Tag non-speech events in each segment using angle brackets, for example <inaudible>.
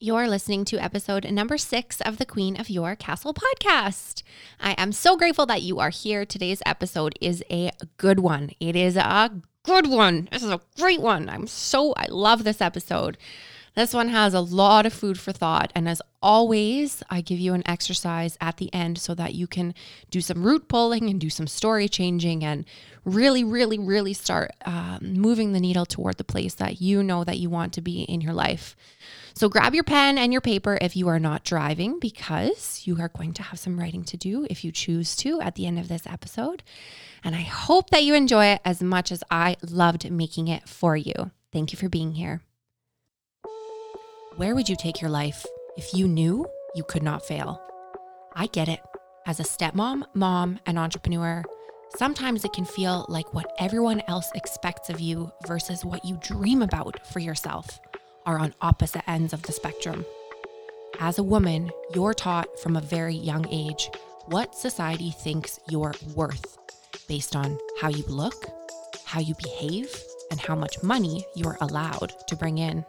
You're listening to episode number six of the Queen of Your Castle podcast. I am so grateful that you are here. Today's episode is a good one. It is a good one. This is a great one. I'm so, I love this episode. This one has a lot of food for thought. And as always, I give you an exercise at the end so that you can do some root pulling and do some story changing and really, really, really start um, moving the needle toward the place that you know that you want to be in your life. So grab your pen and your paper if you are not driving, because you are going to have some writing to do if you choose to at the end of this episode. And I hope that you enjoy it as much as I loved making it for you. Thank you for being here. Where would you take your life if you knew you could not fail? I get it. As a stepmom, mom, and entrepreneur, sometimes it can feel like what everyone else expects of you versus what you dream about for yourself are on opposite ends of the spectrum. As a woman, you're taught from a very young age what society thinks you're worth based on how you look, how you behave, and how much money you're allowed to bring in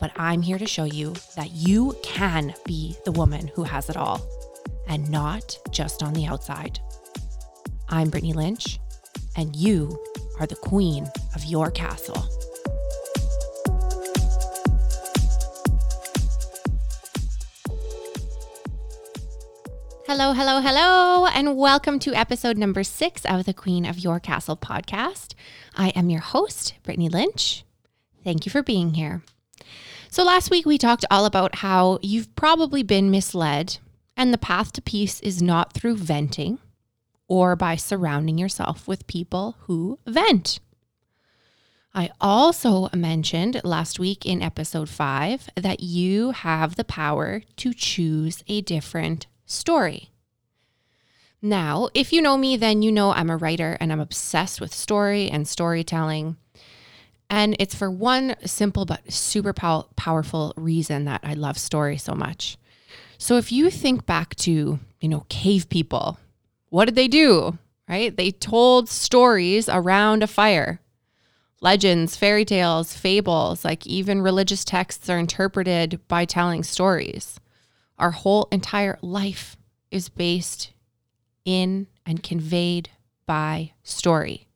but I'm here to show you that you can be the woman who has it all and not just on the outside. I'm Brittany Lynch, and you are the queen of your castle. Hello, hello, hello, and welcome to episode number six of the Queen of Your Castle podcast. I am your host, Brittany Lynch. Thank you for being here. So, last week we talked all about how you've probably been misled, and the path to peace is not through venting or by surrounding yourself with people who vent. I also mentioned last week in episode five that you have the power to choose a different story. Now, if you know me, then you know I'm a writer and I'm obsessed with story and storytelling. And it's for one simple but super pow- powerful reason that I love story so much. So if you think back to, you know, cave people, what did they do? Right? They told stories around a fire. Legends, fairy tales, fables, like even religious texts are interpreted by telling stories. Our whole entire life is based in and conveyed by story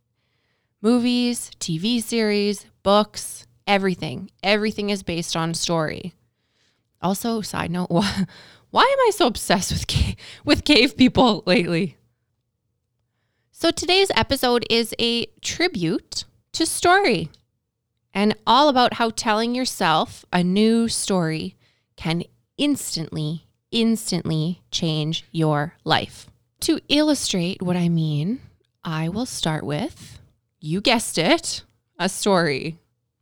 movies, TV series, books, everything. Everything is based on story. Also, side note, <laughs> why, why am I so obsessed with cave, with cave people <laughs> lately? So today's episode is a tribute to story and all about how telling yourself a new story can instantly instantly change your life. To illustrate what I mean, I will start with you guessed it, a story.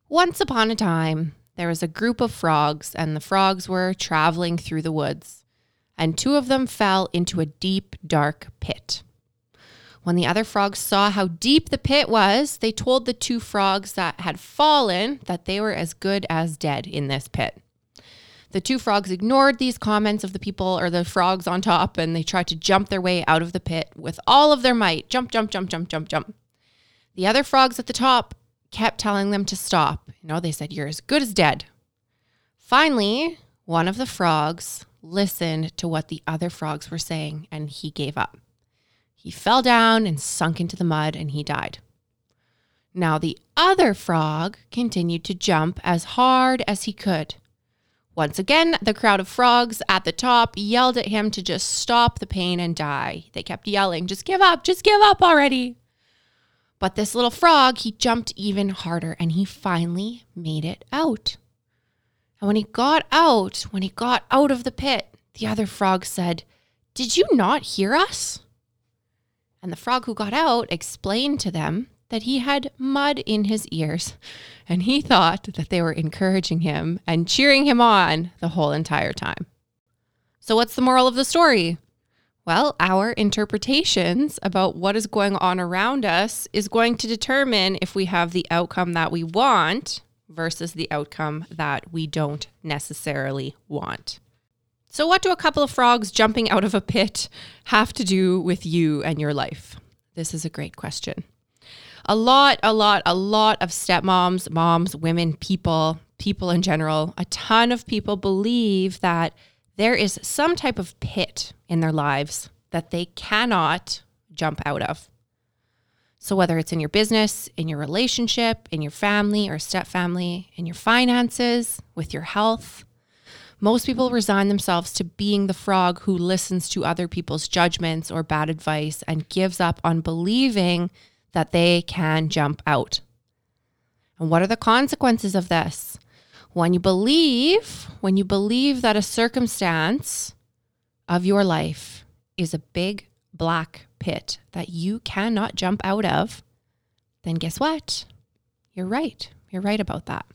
Once upon a time, there was a group of frogs, and the frogs were traveling through the woods, and two of them fell into a deep, dark pit. When the other frogs saw how deep the pit was, they told the two frogs that had fallen that they were as good as dead in this pit. The two frogs ignored these comments of the people or the frogs on top and they tried to jump their way out of the pit with all of their might. Jump, jump, jump, jump, jump, jump. The other frogs at the top kept telling them to stop. You know, they said, You're as good as dead. Finally, one of the frogs listened to what the other frogs were saying and he gave up. He fell down and sunk into the mud and he died. Now, the other frog continued to jump as hard as he could. Once again, the crowd of frogs at the top yelled at him to just stop the pain and die. They kept yelling, Just give up, just give up already. But this little frog, he jumped even harder and he finally made it out. And when he got out, when he got out of the pit, the other frog said, Did you not hear us? And the frog who got out explained to them that he had mud in his ears, and he thought that they were encouraging him and cheering him on the whole entire time. So, what's the moral of the story? Well, our interpretations about what is going on around us is going to determine if we have the outcome that we want versus the outcome that we don't necessarily want. So, what do a couple of frogs jumping out of a pit have to do with you and your life? This is a great question. A lot, a lot, a lot of stepmoms, moms, women, people, people in general, a ton of people believe that there is some type of pit in their lives that they cannot jump out of. So, whether it's in your business, in your relationship, in your family or step family, in your finances, with your health, most people resign themselves to being the frog who listens to other people's judgments or bad advice and gives up on believing that they can jump out. And what are the consequences of this? When you believe, when you believe that a circumstance of your life is a big black pit that you cannot jump out of, then guess what? You're right. You're right about that.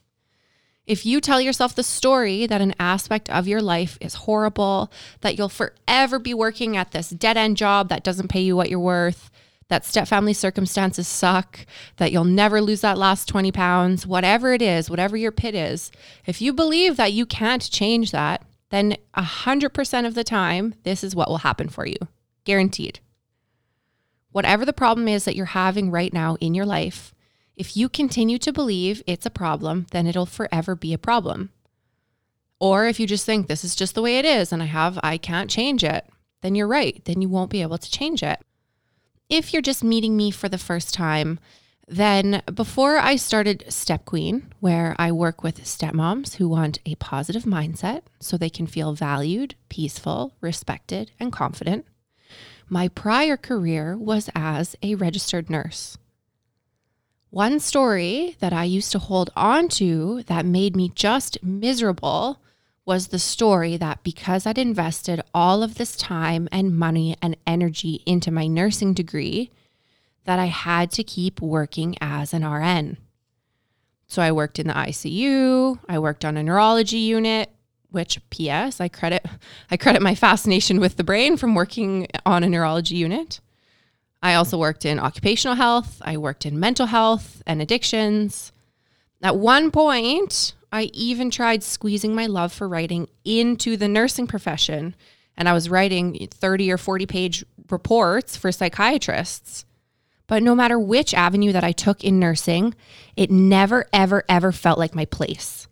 If you tell yourself the story that an aspect of your life is horrible, that you'll forever be working at this dead end job that doesn't pay you what you're worth, that step family circumstances suck, that you'll never lose that last 20 pounds, whatever it is, whatever your pit is, if you believe that you can't change that, then 100% of the time, this is what will happen for you. Guaranteed. Whatever the problem is that you're having right now in your life, if you continue to believe it's a problem, then it'll forever be a problem. Or if you just think this is just the way it is and I have, I can't change it, then you're right. Then you won't be able to change it. If you're just meeting me for the first time, then before I started Step Queen, where I work with stepmoms who want a positive mindset so they can feel valued, peaceful, respected, and confident, my prior career was as a registered nurse. One story that I used to hold on to that made me just miserable was the story that because I'd invested all of this time and money and energy into my nursing degree, that I had to keep working as an RN. So I worked in the ICU, I worked on a neurology unit, which PS, I credit <laughs> I credit my fascination with the brain from working on a neurology unit. I also worked in occupational health, I worked in mental health and addictions. At one point, I even tried squeezing my love for writing into the nursing profession, and I was writing 30 or 40 page reports for psychiatrists. But no matter which avenue that I took in nursing, it never, ever, ever felt like my place.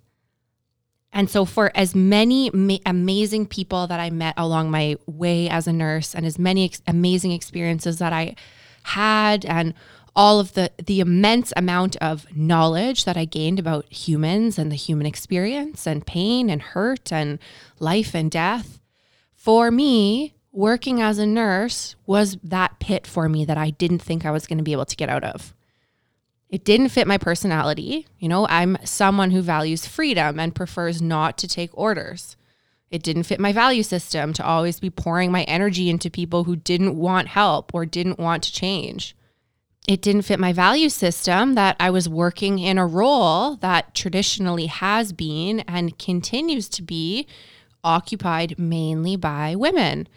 And so, for as many ma- amazing people that I met along my way as a nurse, and as many ex- amazing experiences that I had, and all of the the immense amount of knowledge that I gained about humans and the human experience, and pain and hurt and life and death, for me, working as a nurse was that pit for me that I didn't think I was going to be able to get out of. It didn't fit my personality. You know, I'm someone who values freedom and prefers not to take orders. It didn't fit my value system to always be pouring my energy into people who didn't want help or didn't want to change. It didn't fit my value system that I was working in a role that traditionally has been and continues to be occupied mainly by women.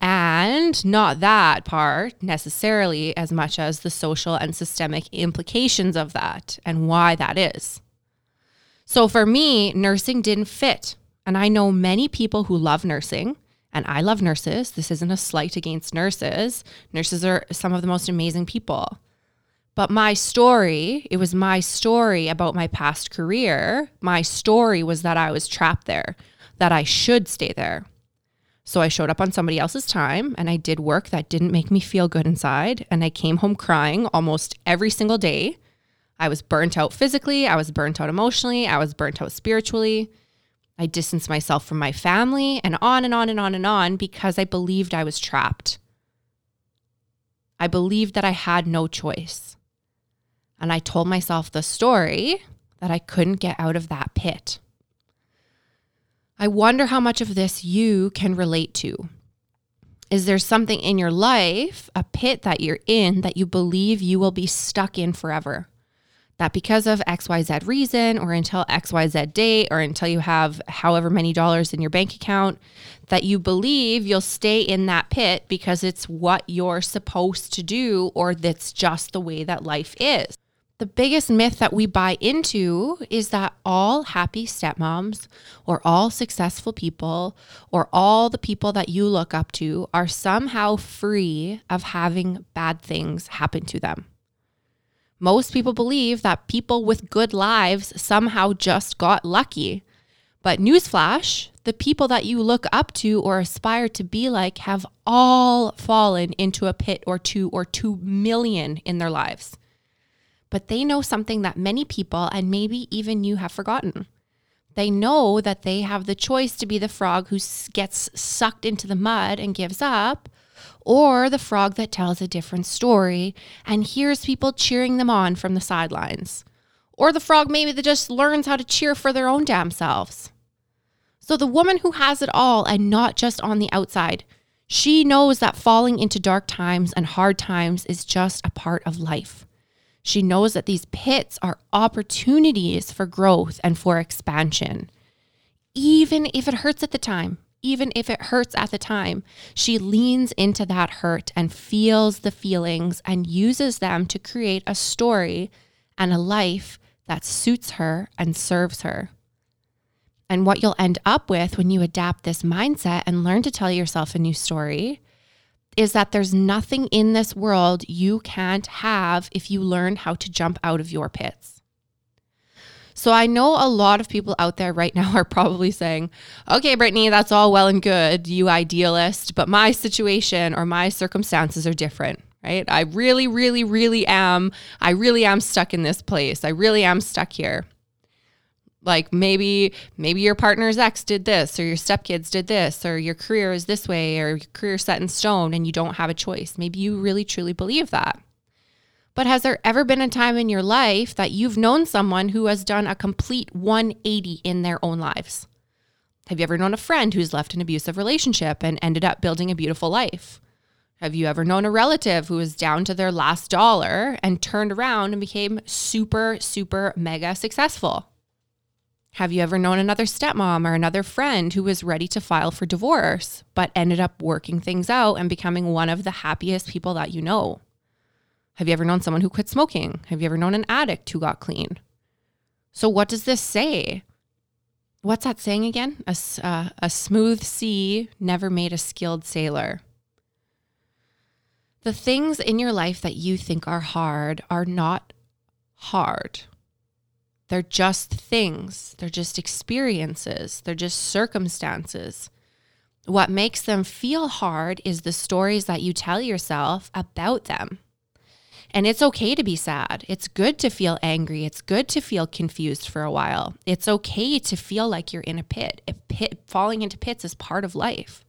And not that part necessarily as much as the social and systemic implications of that and why that is. So for me, nursing didn't fit. And I know many people who love nursing, and I love nurses. This isn't a slight against nurses. Nurses are some of the most amazing people. But my story, it was my story about my past career. My story was that I was trapped there, that I should stay there. So I showed up on somebody else's time and I did work that didn't make me feel good inside. And I came home crying almost every single day. I was burnt out physically, I was burnt out emotionally, I was burnt out spiritually. I distanced myself from my family and on and on and on and on because I believed I was trapped. I believed that I had no choice. And I told myself the story that I couldn't get out of that pit. I wonder how much of this you can relate to. Is there something in your life, a pit that you're in, that you believe you will be stuck in forever? That because of XYZ reason, or until XYZ date, or until you have however many dollars in your bank account, that you believe you'll stay in that pit because it's what you're supposed to do, or that's just the way that life is. The biggest myth that we buy into is that all happy stepmoms or all successful people or all the people that you look up to are somehow free of having bad things happen to them. Most people believe that people with good lives somehow just got lucky. But newsflash, the people that you look up to or aspire to be like have all fallen into a pit or two or two million in their lives. But they know something that many people, and maybe even you, have forgotten. They know that they have the choice to be the frog who gets sucked into the mud and gives up, or the frog that tells a different story and hears people cheering them on from the sidelines, or the frog maybe that just learns how to cheer for their own damn selves. So the woman who has it all and not just on the outside, she knows that falling into dark times and hard times is just a part of life. She knows that these pits are opportunities for growth and for expansion. Even if it hurts at the time, even if it hurts at the time, she leans into that hurt and feels the feelings and uses them to create a story and a life that suits her and serves her. And what you'll end up with when you adapt this mindset and learn to tell yourself a new story is that there's nothing in this world you can't have if you learn how to jump out of your pits. So I know a lot of people out there right <laughs> now are probably saying, okay, Brittany, that's all well and good, you idealist, but my situation or my circumstances are different, right? I really, really, really am, I really am stuck in this place. I really am stuck here like maybe maybe your partner's ex did this or your stepkids did this or your career is this way or your career set in stone and you don't have a choice. Maybe you really truly believe that. But has there ever been a time in your life that you've known someone who has done a complete 180 in their own lives? Have you ever known a friend who's left an abusive relationship and ended up building a beautiful life? Have you ever known a relative who was down to their last dollar and turned around and became super super mega successful have you ever known another stepmom or another friend who was ready to file for divorce, but ended up working things out and becoming one of the happiest people that you know? Have you ever known someone who quit smoking? Have you ever known an addict who got clean? So, what does this say? What's that saying again? A, uh, a smooth sea never made a skilled sailor. The things in your life that you think are hard are not hard. They're just things, they're just experiences, they're just circumstances. What makes them feel hard is the stories that you tell yourself about them. And it's okay to be sad. It's good to feel angry. It's good to feel confused for a while. It's okay to feel like you're in a pit. Pit falling into pits is part of life.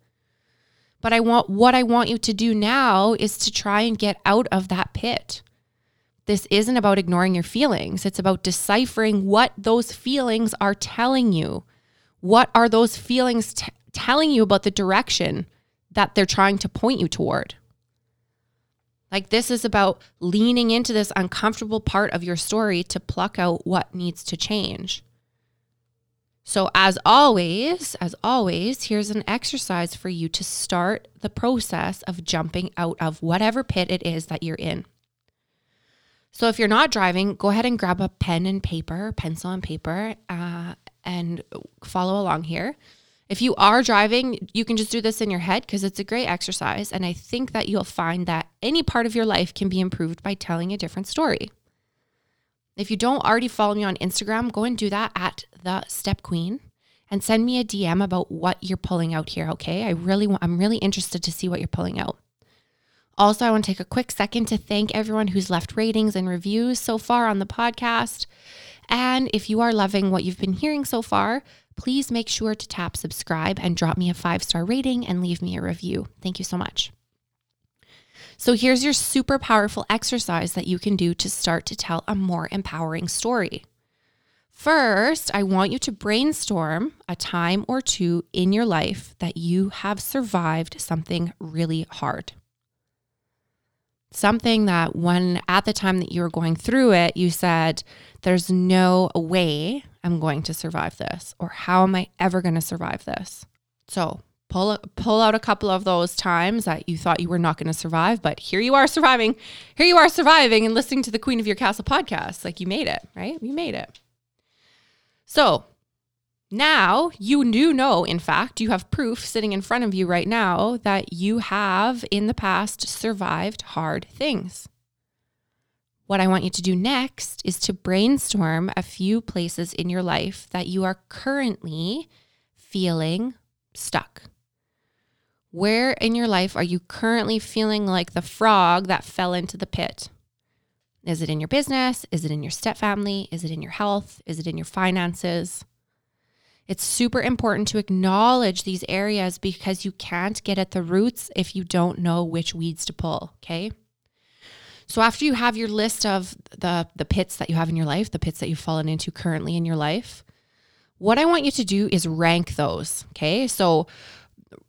But I want what I want you to do now is to try and get out of that pit. This isn't about ignoring your feelings. It's about deciphering what those feelings are telling you. What are those feelings t- telling you about the direction that they're trying to point you toward? Like, this is about leaning into this uncomfortable part of your story to pluck out what needs to change. So, as always, as always, here's an exercise for you to start the process of jumping out of whatever pit it is that you're in. So if you're not driving, go ahead and grab a pen and paper, pencil and paper, uh, and follow along here. If you are driving, you can just do this in your head because it's a great exercise. And I think that you'll find that any part of your life can be improved by telling a different story. If you don't already follow me on Instagram, go and do that at the Step Queen and send me a DM about what you're pulling out here. Okay. I really want, I'm really interested to see what you're pulling out. Also, I want to take a quick second to thank everyone who's left ratings and reviews so far on the podcast. And if you are loving what you've been hearing so far, please make sure to tap subscribe and drop me a five star rating and leave me a review. Thank you so much. So, here's your super powerful exercise that you can do to start to tell a more empowering story. First, I want you to brainstorm a time or two in your life that you have survived something really hard something that when at the time that you were going through it, you said, There's no way I'm going to survive this, or how am I ever going to survive this? So pull pull out a couple of those times that you thought you were not going to survive, but here you are surviving. Here you are surviving and listening to the Queen of Your Castle podcast. Like you made it, right? You made it. So now you do know, in fact, you have proof sitting in front of you right now that you have in the past survived hard things. what I want you to do next is to brainstorm a few places in your life that you are currently feeling stuck. Where in your life are you currently feeling like the frog that fell into the pit? Is it in your business? Is it in your step family? Is it in your health? Is it in your finances? It's super important to acknowledge these areas because you can't get at the roots if you don't know which weeds to pull, okay? So after you have your list of the the pits that you have in your life, the pits that you've fallen into currently in your life, what I want you to do is rank those, okay? So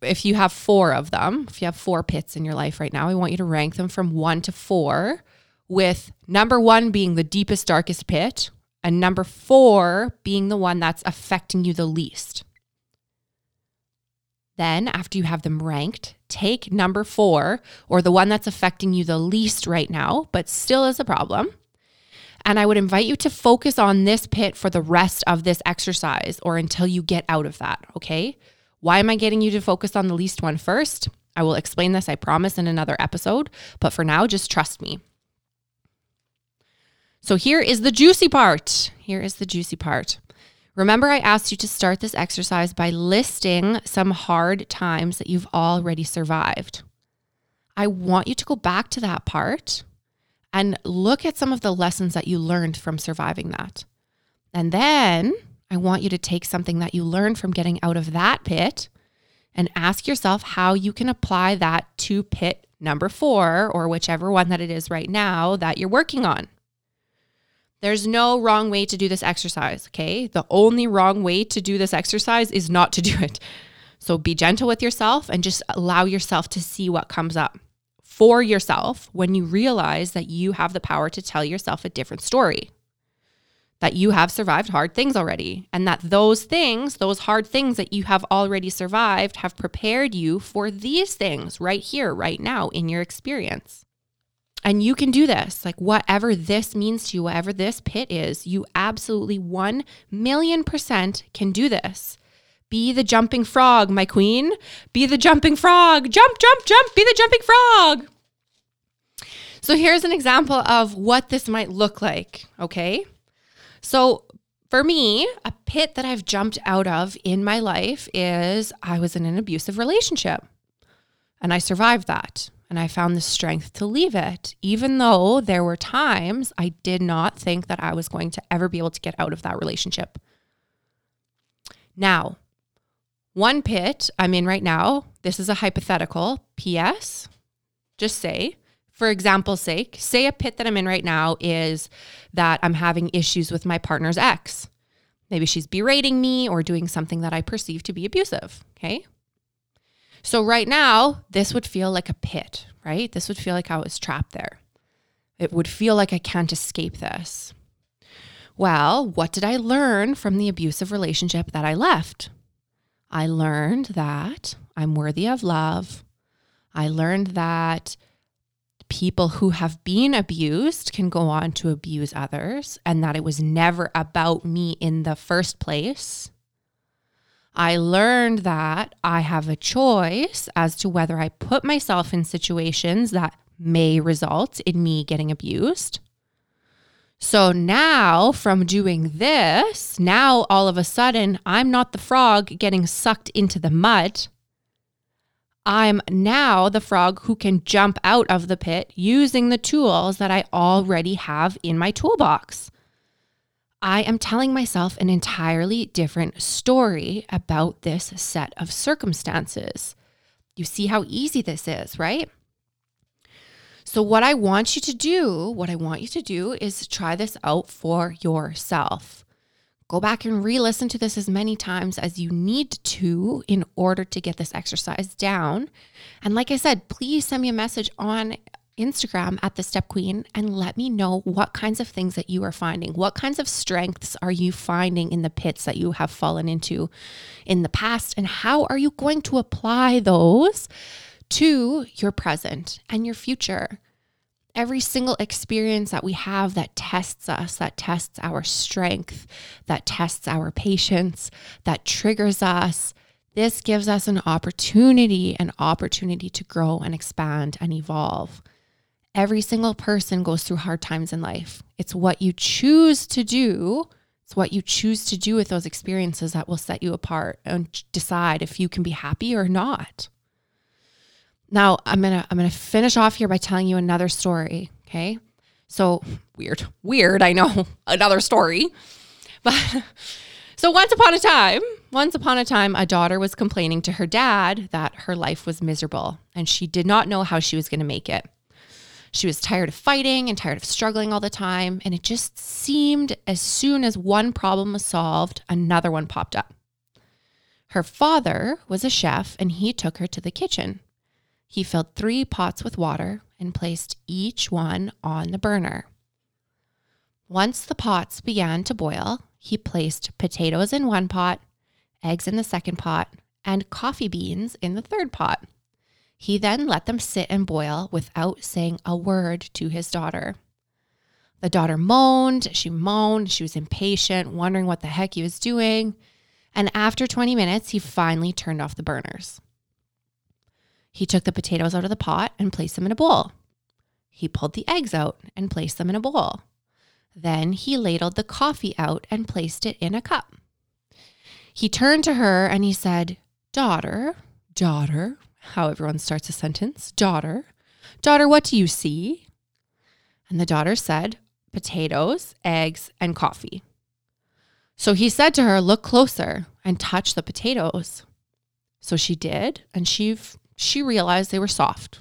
if you have 4 of them, if you have 4 pits in your life right now, I want you to rank them from 1 to 4 with number 1 being the deepest darkest pit and number 4 being the one that's affecting you the least. Then, after you have them ranked, take number four, or the one that's affecting you the least right now, but still is a problem. And I would invite you to focus on this pit for the rest of this exercise or until you get out of that. Okay. Why am I getting you to focus on the least one first? I will explain this, I promise, in another episode. But for now, just trust me. So here is the juicy part. Here is the juicy part. Remember, I asked you to start this exercise by listing some hard times that you've already survived. I want you to go back to that part and look at some of the lessons that you learned from surviving that. And then I want you to take something that you learned from getting out of that pit and ask yourself how you can apply that to pit number four or whichever one that it is right now that you're working on. There's no wrong way to do this exercise, okay? The only wrong way to do this exercise is not to do <laughs> it. So be gentle with yourself and just allow yourself to see what comes up for yourself when you realize that you have the power to tell yourself a different story. That you have survived hard things already, and that those things, those hard things that you have already survived, have prepared you for these things right here, right now in your experience. And you can do this. Like, whatever this means to you, whatever this pit is, you absolutely 1 million percent can do this. Be the jumping frog, my queen. Be the jumping frog. Jump, jump, jump. Be the jumping frog. So, here's an example of what this might look like. Okay. So, for me, a pit that I've jumped out of in my life is I was in an abusive relationship and I survived that. And I found the strength to leave it, even though there were times I did not think that I was going to ever be able to get out of that relationship. Now, one pit I'm in right now, this is a hypothetical. P.S. Just say, for example's sake, say a pit that I'm in right now is that I'm having issues with my partner's ex. Maybe she's berating me or doing something that I perceive to be abusive. Okay. So, right now, this would feel like a pit, right? This would feel like I was trapped there. It would feel like I can't escape this. Well, what did I learn from the abusive relationship that I left? I learned that I'm worthy of love. I learned that people who have been abused can go on to abuse others and that it was never about me in the first place. I learned that I have a choice as to whether I put myself in situations that may result in me getting abused. So now, from doing this, now all of a sudden, I'm not the frog getting sucked into the mud. I'm now the frog who can jump out of the pit using the tools that I already have in my toolbox. I am telling myself an entirely different story about this set of circumstances. You see how easy this is, right? So, what I want you to do, what I want you to do is try this out for yourself. Go back and re listen to this as many times as you need to in order to get this exercise down. And like I said, please send me a message on Instagram at the Step Queen and let me know what kinds of things that you are finding. What kinds of strengths are you finding in the pits that you have fallen into in the past? And how are you going to apply those to your present and your future? Every single experience that we have that tests us, that tests our strength, that tests our patience, that triggers us, this gives us an opportunity, an opportunity to grow and expand and evolve. Every single person goes through hard times in life. It's what you choose to do. It's what you choose to do with those experiences that will set you apart and decide if you can be happy or not. Now, I'm going to I'm going to finish off here by telling you another story, okay? So, weird. Weird, I know. <laughs> Another story. But <laughs> so once upon a time, once upon a time, a daughter was complaining to her dad that her life was miserable and she did not know how she was going to make it. She was tired of fighting and tired of struggling all the time. And it just seemed as soon as one problem was solved, another one popped up. Her father was a chef and he took her to the kitchen. He filled three pots with water and placed each one on the burner. Once the pots began to boil, he placed potatoes in one pot, eggs in the second pot, and coffee beans in the third pot. He then let them sit and boil without saying a word to his daughter. The daughter moaned, she moaned, she was impatient, wondering what the heck he was doing. And after 20 minutes, he finally turned off the burners. He took the potatoes out of the pot and placed them in a bowl. He pulled the eggs out and placed them in a bowl. Then he ladled the coffee out and placed it in a cup. He turned to her and he said, Daughter, daughter, how everyone starts a sentence, daughter, daughter, what do you see? And the daughter said, Potatoes, eggs, and coffee. So he said to her, Look closer and touch the potatoes. So she did, and she, she realized they were soft.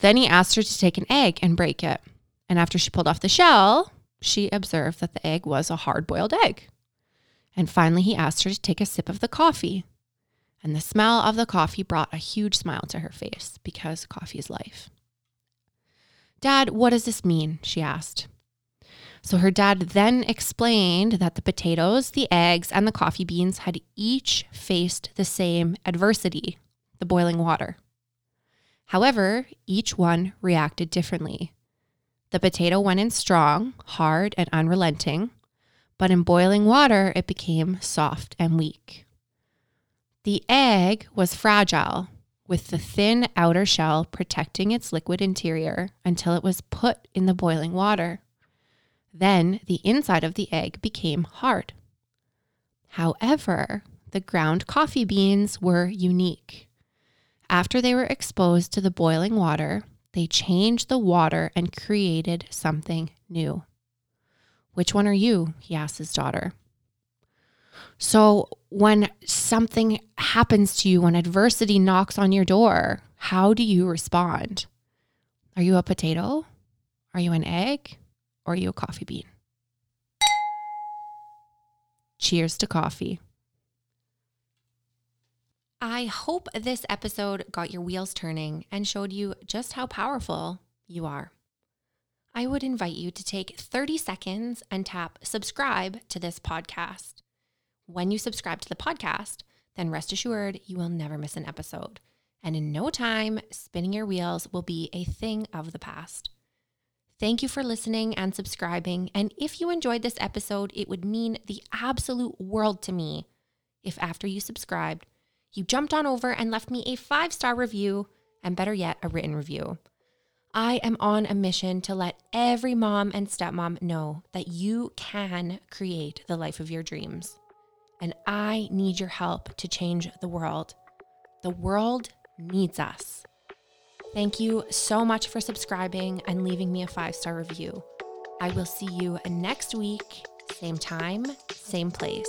Then he asked her to take an egg and break it. And after she pulled off the shell, she observed that the egg was a hard boiled egg. And finally, he asked her to take a sip of the coffee. And the smell of the coffee brought a huge smile to her face because coffee is life. Dad, what does this mean? she asked. So her dad then explained that the potatoes, the eggs, and the coffee beans had each faced the same adversity the boiling water. However, each one reacted differently. The potato went in strong, hard, and unrelenting, but in boiling water, it became soft and weak. The egg was fragile, with the thin outer shell protecting its liquid interior until it was put in the boiling water. Then the inside of the egg became hard. However, the ground coffee beans were unique. After they were exposed to the boiling water, they changed the water and created something new. Which one are you? He asked his daughter. So, when something happens to you, when adversity knocks on your door, how do you respond? Are you a potato? Are you an egg? Or are you a coffee bean? Cheers to coffee. I hope this episode got your wheels turning and showed you just how powerful you are. I would invite you to take 30 seconds and tap subscribe to this podcast. When you subscribe to the podcast, then rest assured you will never miss an episode. And in no time, spinning your wheels will be a thing of the past. Thank you for listening and subscribing. And if you enjoyed this episode, it would mean the absolute world to me if after you subscribed, you jumped on over and left me a five star review, and better yet, a written review. I am on a mission to let every mom and stepmom know that you can create the life of your dreams. And I need your help to change the world. The world needs us. Thank you so much for subscribing and leaving me a five star review. I will see you next week, same time, same place.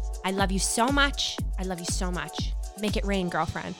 I love you so much. I love you so much. Make it rain, girlfriend.